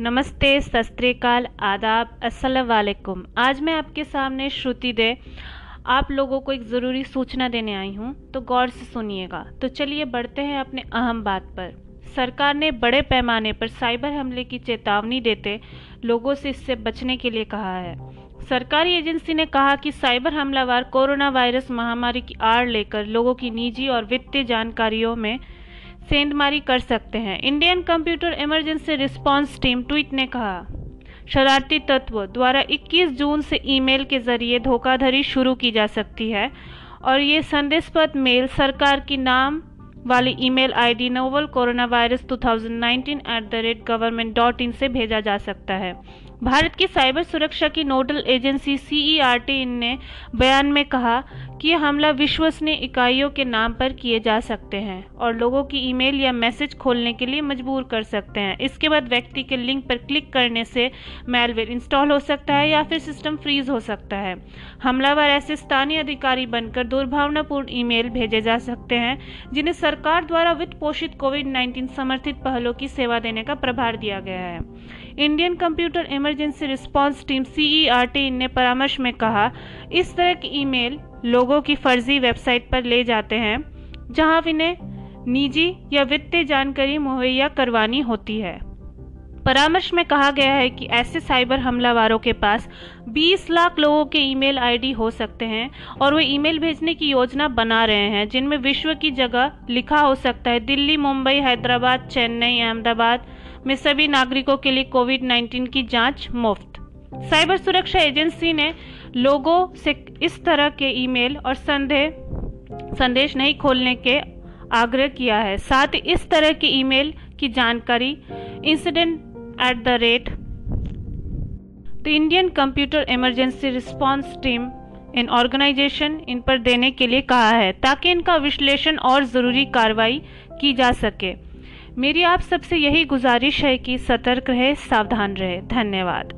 नमस्ते सस्त्रीकाल आदाब अस्सलाम वालेकुम आज मैं आपके सामने श्रुति दे, आप लोगों को एक ज़रूरी सूचना देने आई हूँ तो गौर से सुनिएगा। तो चलिए बढ़ते हैं अपने अहम बात पर। सरकार ने बड़े पैमाने पर साइबर हमले की चेतावनी देते लोगों से इससे बचने के लिए कहा है। सरकारी एजेंसी ने कहा कि साइबर हमलावर कोरोना वायरस महामारी की आड़ लेकर लोगों की निजी और वित्तीय जानकारियों में सेंधमारी कर सकते हैं। Indian computer emergency response team tweet ने कहा, शरारती तत्व द्वारा 21 जून से ईमेल के ज़रिए धोखाधड़ी शुरू की जा सकती है और ये संदेशपद मेल सरकार की नाम वाली email ID novel corona virus 2019 at the rate government dot in से भेजा जा सकता है। भारत की साइबर सुरक्षा की नोडल एजेंसी सीईआरटी ने बयान में कहा कि यह हमला विश्वसनीय इकाइयों के नाम पर किए जा सकते हैं और लोगों की ईमेल या मैसेज खोलने के लिए मजबूर कर सकते हैं। इसके बाद व्यक्ति के लिंक पर क्लिक करने से मेलवेयर इंस्टॉल हो सकता है या फिर सिस्टम फ्रीज हो सकता है। हमलावर ऐसे स्थानीय अधिकारी बनकर दुर्भावनापूर्ण ईमेल भेजे जा सकते हैं, जिन्हें सरकार द्वारा वित्त पोषित कोविड नाइन्टीन समर्थित पहलों की सेवा देने का प्रभार दिया गया है। Indian computer emergency response team CERT ने परामर्श में कहा, इस तरह की ईमेल लोगों की फर्जी वेबसाइट पर ले जाते हैं, जहाँ इन्हें निजी या वित्तीय जानकारी मुहैया करवानी होती है। परामर्श में कहा गया है कि ऐसे साइबर हमलावरों के पास 20 लाख लोगों के ईमेल आईडी हो सकते हैं और वे ईमेल भेजने की योजना बना रहे हैं, जिनमें विश्व की जगह लिखा हो सकता है, दिल्ली, मुंबई, हैदराबाद, चेन्नई, अहमदाबाद में सभी नागरिकों के लिए कोविड 19 की जाँच मुफ़्त। साइबर सुरक्षा एजेंसी ने लोगों से इस तरह के ईमेल और संदेह, संदेश नहीं खोलने के आग्रह किया है। साथ ही इस तरह के ईमेल की जानकारी incident at the rate the Indian computer emergency response team in organisation in पर देने के लिए कहा है, ताकि इनका विश्लेषण और ज़रूरी कार्रवाई की जा सके। मेरी आप सबसे यही गुजारिश है कि सतर्क रहे, सावधान रहे। धन्यवाद।